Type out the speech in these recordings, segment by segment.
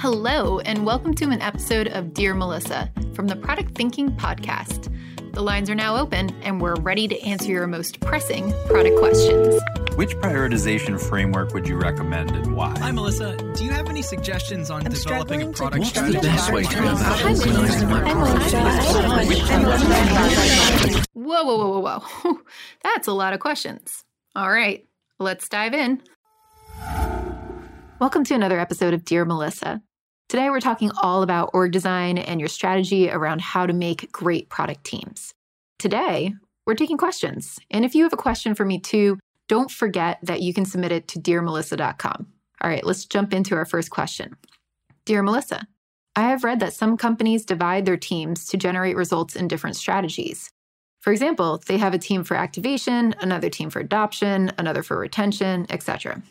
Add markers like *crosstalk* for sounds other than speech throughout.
Hello, and welcome to an episode of Dear Melissa from the Product Thinking Podcast. The lines are now open, and we're ready to answer your most pressing product questions. Which prioritization framework would you recommend and why? Hi, Melissa. Do you have any suggestions on I'm developing a struggling to product strategy? the best way to go about Hi, organizing Whoa, whoa, whoa, whoa, whoa. *laughs* That's a lot of questions. All right, let's dive in. Welcome to another episode of Dear Melissa. Today, we're talking all about org design and your strategy around how to make great product teams. Today, we're taking questions. And if you have a question for me too, don't forget that you can submit it to dearmelissa.com. All right, let's jump into our first question. Dear Melissa, I have read that some companies divide their teams to generate results in different strategies. For example, they have a team for activation, another team for adoption, another for retention, etc.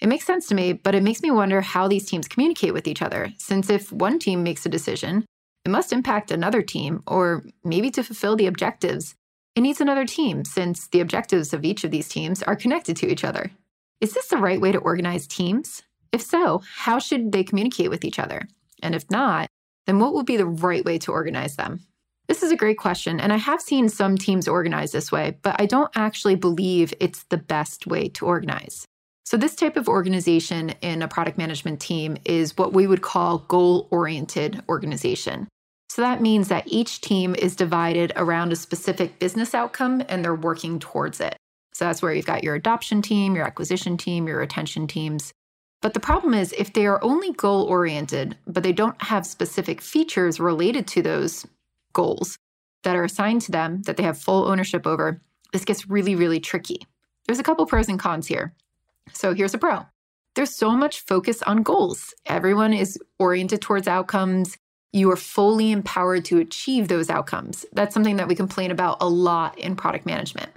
It makes sense to me, but it makes me wonder how these teams communicate with each other, since if one team makes a decision, it must impact another team, or maybe to fulfill the objectives, it needs another team, since the objectives of each of these teams are connected to each other. Is this the right way to organize teams? If so, how should they communicate with each other? And if not, then what would be the right way to organize them? This is a great question, and I have seen some teams organize this way, but I don't actually believe it's the best way to organize. So, this type of organization in a product management team is what we would call goal oriented organization. So, that means that each team is divided around a specific business outcome and they're working towards it. So, that's where you've got your adoption team, your acquisition team, your retention teams. But the problem is, if they are only goal oriented, but they don't have specific features related to those goals that are assigned to them that they have full ownership over, this gets really, really tricky. There's a couple pros and cons here. So here's a pro there's so much focus on goals. Everyone is oriented towards outcomes. You are fully empowered to achieve those outcomes. That's something that we complain about a lot in product management.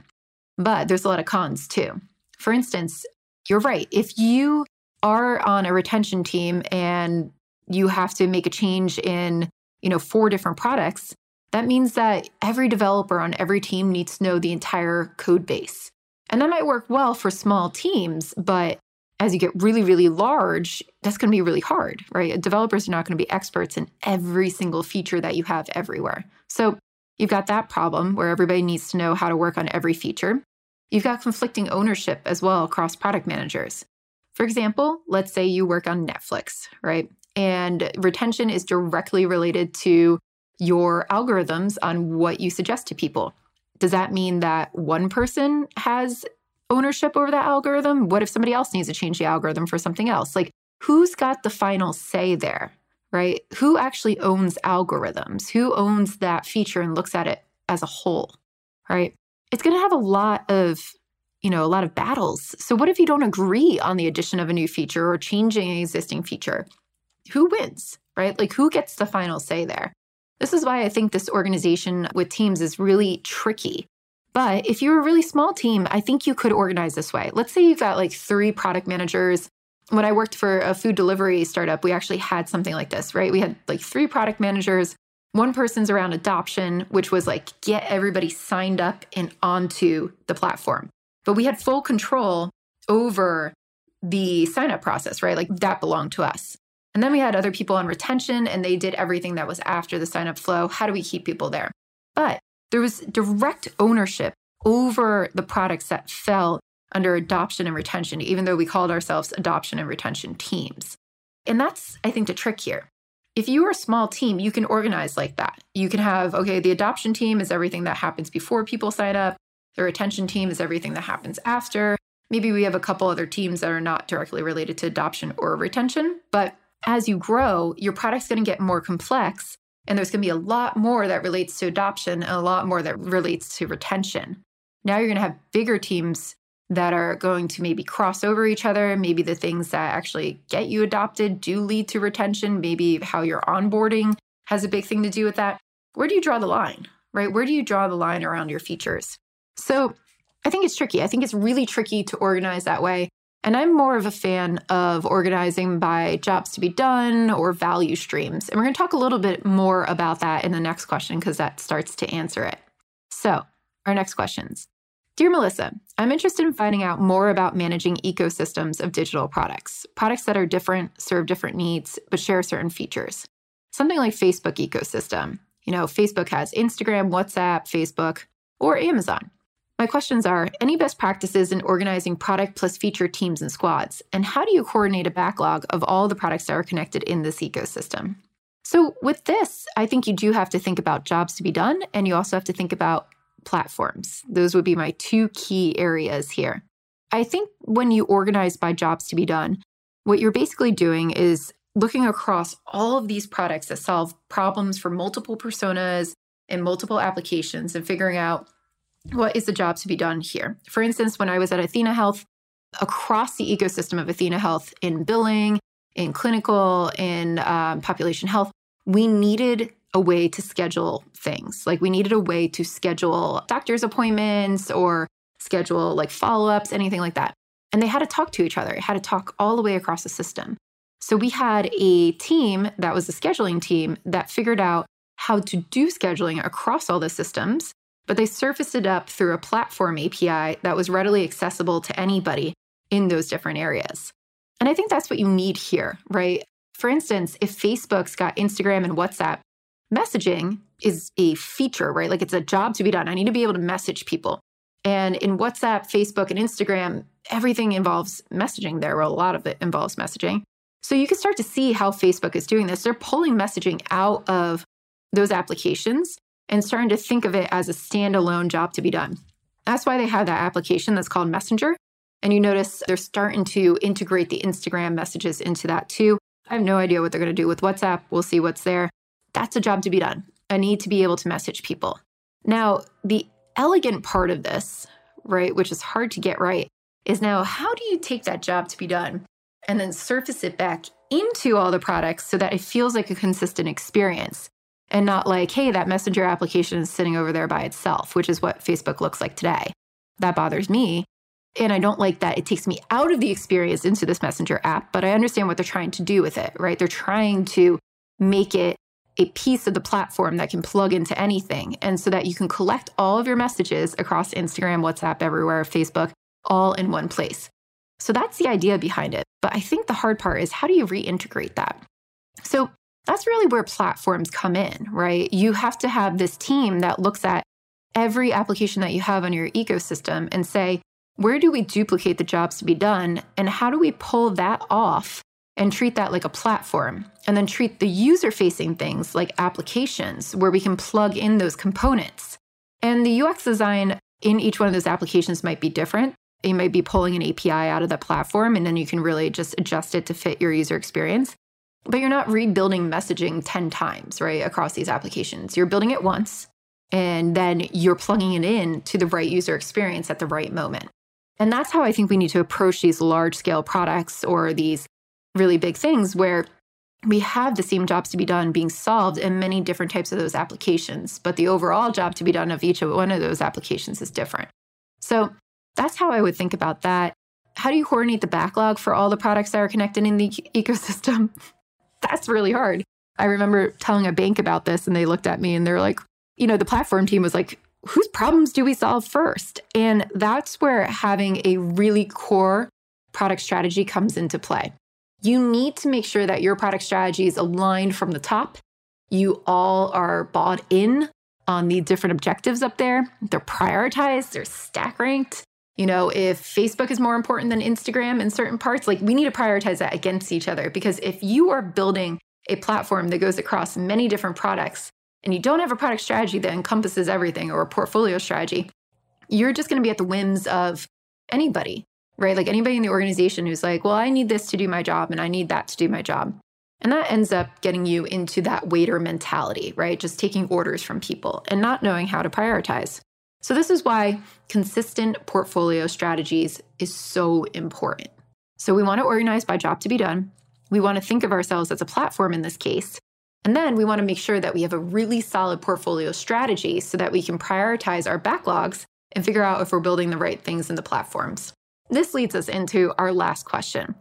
But there's a lot of cons too. For instance, you're right. If you are on a retention team and you have to make a change in, you know, four different products, that means that every developer on every team needs to know the entire code base. And that might work well for small teams, but as you get really, really large, that's going to be really hard, right? Developers are not going to be experts in every single feature that you have everywhere. So you've got that problem where everybody needs to know how to work on every feature. You've got conflicting ownership as well across product managers. For example, let's say you work on Netflix, right? And retention is directly related to your algorithms on what you suggest to people. Does that mean that one person has ownership over that algorithm? What if somebody else needs to change the algorithm for something else? Like, who's got the final say there, right? Who actually owns algorithms? Who owns that feature and looks at it as a whole, right? It's going to have a lot of you know, a lot of battles. So, what if you don't agree on the addition of a new feature or changing an existing feature? Who wins, right? Like, who gets the final say there? This is why I think this organization with teams is really tricky. But if you're a really small team, I think you could organize this way. Let's say you've got like three product managers. When I worked for a food delivery startup, we actually had something like this, right? We had like three product managers. One person's around adoption, which was like get everybody signed up and onto the platform. But we had full control over the sign up process, right? Like that belonged to us. And then we had other people on retention and they did everything that was after the sign up flow. How do we keep people there? But there was direct ownership over the products that fell under adoption and retention, even though we called ourselves adoption and retention teams. And that's, I think, the trick here. If you are a small team, you can organize like that. You can have, okay, the adoption team is everything that happens before people sign up, the retention team is everything that happens after. Maybe we have a couple other teams that are not directly related to adoption or retention, but as you grow, your product's going to get more complex and there's going to be a lot more that relates to adoption and a lot more that relates to retention. Now you're going to have bigger teams that are going to maybe cross over each other. Maybe the things that actually get you adopted do lead to retention. Maybe how you're onboarding has a big thing to do with that. Where do you draw the line, right? Where do you draw the line around your features? So I think it's tricky. I think it's really tricky to organize that way. And I'm more of a fan of organizing by jobs to be done or value streams. And we're going to talk a little bit more about that in the next question because that starts to answer it. So, our next questions Dear Melissa, I'm interested in finding out more about managing ecosystems of digital products, products that are different, serve different needs, but share certain features. Something like Facebook ecosystem. You know, Facebook has Instagram, WhatsApp, Facebook, or Amazon. My questions are any best practices in organizing product plus feature teams and squads? And how do you coordinate a backlog of all the products that are connected in this ecosystem? So, with this, I think you do have to think about jobs to be done, and you also have to think about platforms. Those would be my two key areas here. I think when you organize by jobs to be done, what you're basically doing is looking across all of these products that solve problems for multiple personas and multiple applications and figuring out what is the job to be done here. For instance, when I was at Athena Health, across the ecosystem of Athena Health in billing, in clinical, in um, population health, we needed a way to schedule things. Like we needed a way to schedule doctor's appointments or schedule like follow ups, anything like that. And they had to talk to each other, it had to talk all the way across the system. So we had a team that was a scheduling team that figured out how to do scheduling across all the systems, but they surfaced it up through a platform API that was readily accessible to anybody in those different areas. And I think that's what you need here, right? For instance, if Facebook's got Instagram and WhatsApp, messaging is a feature, right? Like it's a job to be done. I need to be able to message people. And in WhatsApp, Facebook, and Instagram, everything involves messaging there. Well, a lot of it involves messaging. So you can start to see how Facebook is doing this. They're pulling messaging out of those applications and starting to think of it as a standalone job to be done. That's why they have that application that's called Messenger. And you notice they're starting to integrate the Instagram messages into that too. I have no idea what they're going to do with WhatsApp. We'll see what's there. That's a job to be done. I need to be able to message people. Now, the elegant part of this, right, which is hard to get right, is now how do you take that job to be done and then surface it back into all the products so that it feels like a consistent experience and not like, hey, that messenger application is sitting over there by itself, which is what Facebook looks like today. That bothers me. And I don't like that it takes me out of the experience into this messenger app, but I understand what they're trying to do with it, right? They're trying to make it a piece of the platform that can plug into anything. And so that you can collect all of your messages across Instagram, WhatsApp, everywhere, Facebook, all in one place. So that's the idea behind it. But I think the hard part is how do you reintegrate that? So that's really where platforms come in, right? You have to have this team that looks at every application that you have on your ecosystem and say, where do we duplicate the jobs to be done? And how do we pull that off and treat that like a platform and then treat the user facing things like applications where we can plug in those components. And the UX design in each one of those applications might be different. You might be pulling an API out of the platform and then you can really just adjust it to fit your user experience. But you're not rebuilding messaging 10 times, right, across these applications. You're building it once and then you're plugging it in to the right user experience at the right moment. And that's how I think we need to approach these large scale products or these really big things where we have the same jobs to be done being solved in many different types of those applications, but the overall job to be done of each of one of those applications is different. So that's how I would think about that. How do you coordinate the backlog for all the products that are connected in the ecosystem? *laughs* that's really hard. I remember telling a bank about this and they looked at me and they're like, you know, the platform team was like, whose problems do we solve first? And that's where having a really core product strategy comes into play. You need to make sure that your product strategy is aligned from the top. You all are bought in on the different objectives up there. They're prioritized, they're stack ranked. You know, if Facebook is more important than Instagram in certain parts, like we need to prioritize that against each other because if you are building a platform that goes across many different products and you don't have a product strategy that encompasses everything or a portfolio strategy, you're just going to be at the whims of anybody right? Like anybody in the organization who's like, well, I need this to do my job and I need that to do my job. And that ends up getting you into that waiter mentality, right? Just taking orders from people and not knowing how to prioritize. So, this is why consistent portfolio strategies is so important. So, we want to organize by job to be done. We want to think of ourselves as a platform in this case. And then we want to make sure that we have a really solid portfolio strategy so that we can prioritize our backlogs and figure out if we're building the right things in the platforms. This leads us into our last question.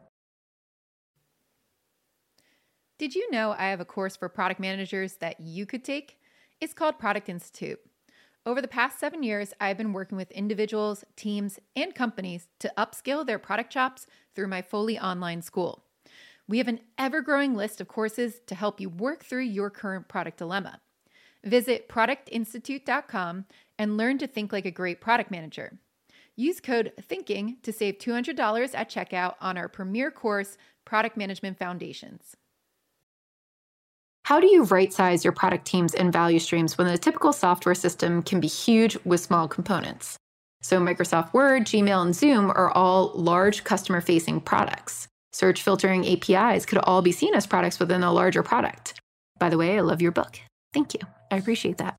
Did you know I have a course for product managers that you could take? It's called Product Institute. Over the past seven years, I've been working with individuals, teams, and companies to upskill their product chops through my Foley online school. We have an ever growing list of courses to help you work through your current product dilemma. Visit productinstitute.com and learn to think like a great product manager. Use code THINKING to save $200 at checkout on our premier course, Product Management Foundations. How do you right size your product teams and value streams when the typical software system can be huge with small components? So, Microsoft Word, Gmail, and Zoom are all large customer facing products. Search filtering APIs could all be seen as products within a larger product. By the way, I love your book. Thank you. I appreciate that.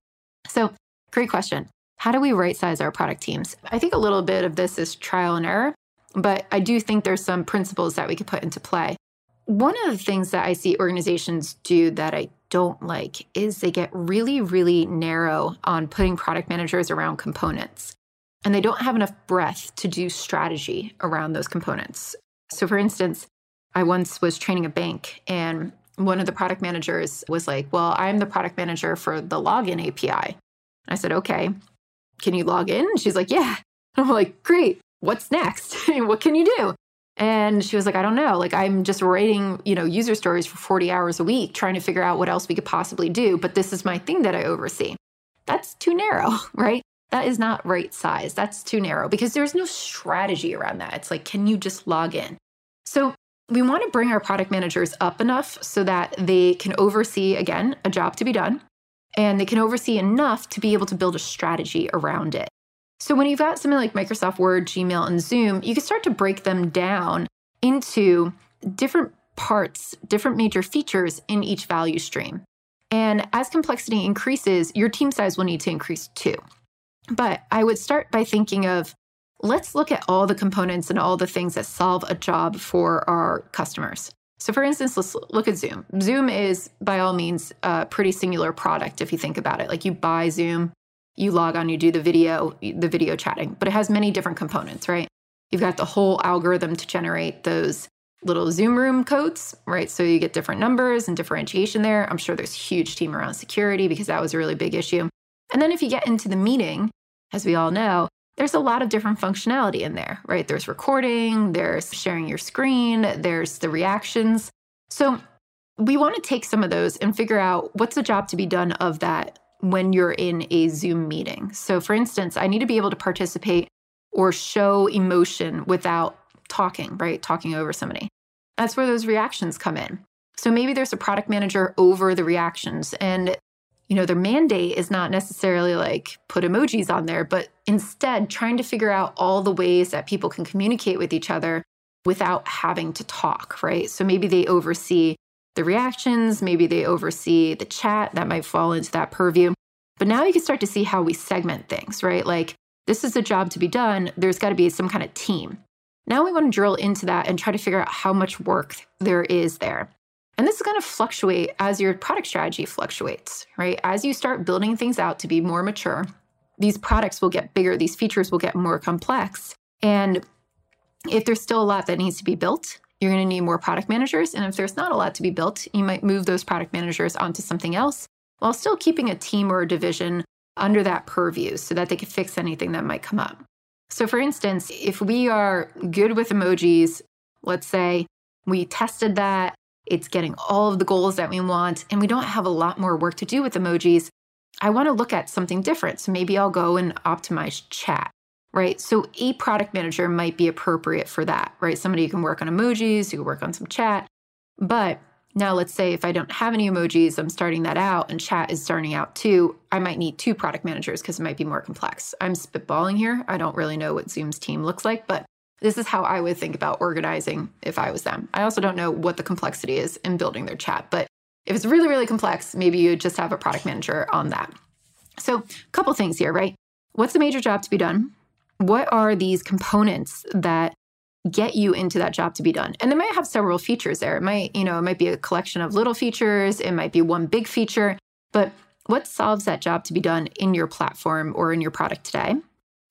So, great question. How do we right size our product teams? I think a little bit of this is trial and error, but I do think there's some principles that we could put into play. One of the things that I see organizations do that I don't like is they get really, really narrow on putting product managers around components. And they don't have enough breadth to do strategy around those components. So, for instance, I once was training a bank, and one of the product managers was like, Well, I'm the product manager for the login API. I said, Okay, can you log in? She's like, Yeah. *laughs* I'm like, Great. What's next? *laughs* what can you do? And she was like, I don't know. Like, I'm just writing, you know, user stories for 40 hours a week, trying to figure out what else we could possibly do. But this is my thing that I oversee. That's too narrow, *laughs* right? That is not right size. That's too narrow because there's no strategy around that. It's like, can you just log in? So we want to bring our product managers up enough so that they can oversee, again, a job to be done, and they can oversee enough to be able to build a strategy around it. So when you've got something like Microsoft Word, Gmail, and Zoom, you can start to break them down into different parts, different major features in each value stream. And as complexity increases, your team size will need to increase too. But I would start by thinking of let's look at all the components and all the things that solve a job for our customers. So, for instance, let's look at Zoom. Zoom is, by all means, a pretty singular product if you think about it. Like you buy Zoom, you log on, you do the video, the video chatting, but it has many different components, right? You've got the whole algorithm to generate those little Zoom room codes, right? So you get different numbers and differentiation there. I'm sure there's huge team around security because that was a really big issue. And then if you get into the meeting, as we all know, there's a lot of different functionality in there, right? There's recording, there's sharing your screen, there's the reactions. So we want to take some of those and figure out what's the job to be done of that when you're in a Zoom meeting. So, for instance, I need to be able to participate or show emotion without talking, right? Talking over somebody. That's where those reactions come in. So maybe there's a product manager over the reactions and you know their mandate is not necessarily like put emojis on there but instead trying to figure out all the ways that people can communicate with each other without having to talk right so maybe they oversee the reactions, maybe they oversee the chat that might fall into that purview. But now you can start to see how we segment things, right? Like, this is a job to be done. There's got to be some kind of team. Now we want to drill into that and try to figure out how much work there is there. And this is going to fluctuate as your product strategy fluctuates, right? As you start building things out to be more mature, these products will get bigger, these features will get more complex. And if there's still a lot that needs to be built, you're going to need more product managers. And if there's not a lot to be built, you might move those product managers onto something else while still keeping a team or a division under that purview so that they can fix anything that might come up. So, for instance, if we are good with emojis, let's say we tested that, it's getting all of the goals that we want, and we don't have a lot more work to do with emojis, I want to look at something different. So maybe I'll go and optimize chat right? So a product manager might be appropriate for that, right? Somebody who can work on emojis, who can work on some chat. But now let's say if I don't have any emojis, I'm starting that out and chat is starting out too, I might need two product managers because it might be more complex. I'm spitballing here. I don't really know what Zoom's team looks like, but this is how I would think about organizing if I was them. I also don't know what the complexity is in building their chat, but if it's really, really complex, maybe you just have a product manager on that. So, a couple things here, right? What's the major job to be done? What are these components that get you into that job to be done? And they might have several features there. It might you know it might be a collection of little features. It might be one big feature. But what solves that job to be done in your platform or in your product today?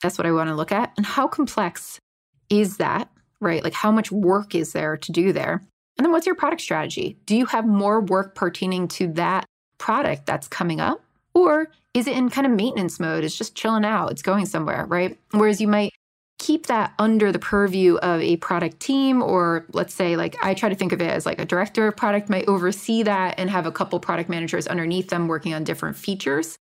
That's what i want to look at. And how complex is that right? Like how much work is there to do there? And then what's your product strategy? Do you have more work pertaining to that product that's coming up? Or is it in kind of maintenance mode? It's just chilling out, it's going somewhere, right? Whereas you might keep that under the purview of a product team, or let's say, like, I try to think of it as like a director of product might oversee that and have a couple product managers underneath them working on different features.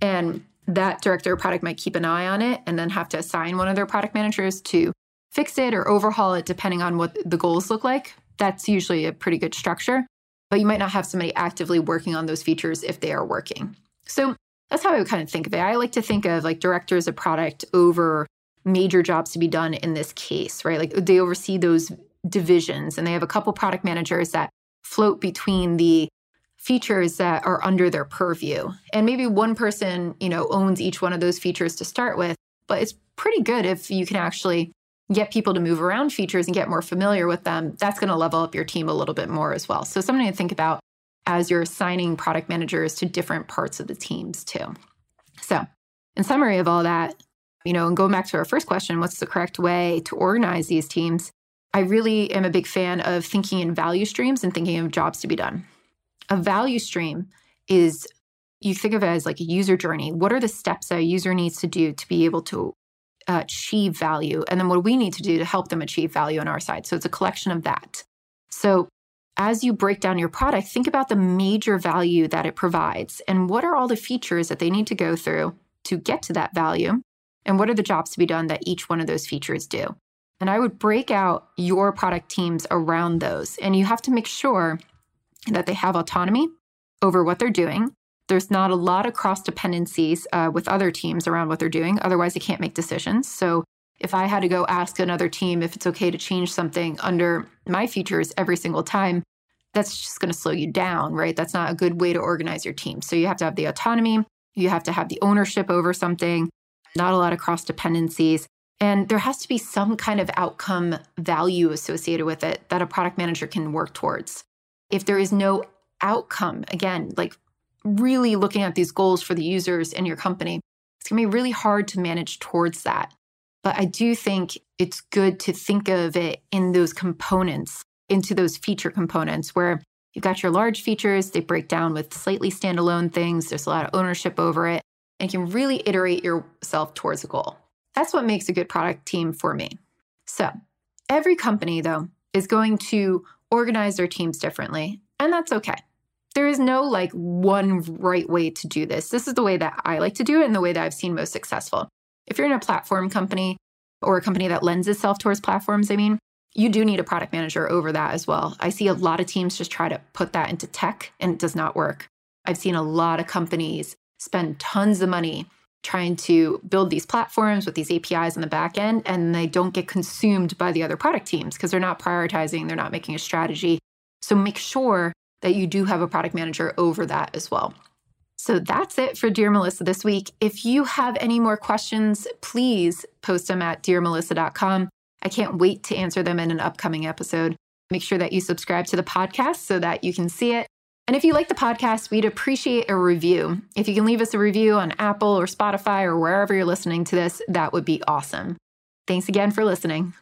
And that director of product might keep an eye on it and then have to assign one of their product managers to fix it or overhaul it depending on what the goals look like. That's usually a pretty good structure, but you might not have somebody actively working on those features if they are working. So that's how I would kind of think of it. I like to think of like directors of product over major jobs to be done in this case, right? Like they oversee those divisions and they have a couple product managers that float between the features that are under their purview. And maybe one person, you know, owns each one of those features to start with, but it's pretty good if you can actually get people to move around features and get more familiar with them. That's going to level up your team a little bit more as well. So something to think about as you're assigning product managers to different parts of the teams too. So, in summary of all that, you know, and going back to our first question, what's the correct way to organize these teams? I really am a big fan of thinking in value streams and thinking of jobs to be done. A value stream is you think of it as like a user journey. What are the steps that a user needs to do to be able to uh, achieve value? And then what do we need to do to help them achieve value on our side. So it's a collection of that. So as you break down your product, think about the major value that it provides and what are all the features that they need to go through to get to that value. And what are the jobs to be done that each one of those features do? And I would break out your product teams around those. And you have to make sure that they have autonomy over what they're doing. There's not a lot of cross dependencies uh, with other teams around what they're doing. Otherwise, they can't make decisions. So, if I had to go ask another team if it's okay to change something under my features every single time, that's just going to slow you down, right? That's not a good way to organize your team. So, you have to have the autonomy, you have to have the ownership over something, not a lot of cross dependencies. And there has to be some kind of outcome value associated with it that a product manager can work towards if there is no outcome, again, like really looking at these goals for the users in your company, it's going to be really hard to manage towards that. But I do think it's good to think of it in those components, into those feature components where you've got your large features, they break down with slightly standalone things, there's a lot of ownership over it, and you can really iterate yourself towards a goal. That's what makes a good product team for me. So, every company, though, is going to organize their teams differently, and that's okay. There is no like one right way to do this. This is the way that I like to do it and the way that I've seen most successful. If you're in a platform company or a company that lends itself towards platforms, I mean, you do need a product manager over that as well. I see a lot of teams just try to put that into tech and it does not work. I've seen a lot of companies spend tons of money trying to build these platforms with these APIs in the back end, and they don't get consumed by the other product teams because they're not prioritizing, they're not making a strategy. So make sure that you do have a product manager over that as well. So that's it for Dear Melissa this week. If you have any more questions, please post them at dearmelissa.com. I can't wait to answer them in an upcoming episode. Make sure that you subscribe to the podcast so that you can see it. And if you like the podcast, we'd appreciate a review. If you can leave us a review on Apple or Spotify or wherever you're listening to this, that would be awesome. Thanks again for listening.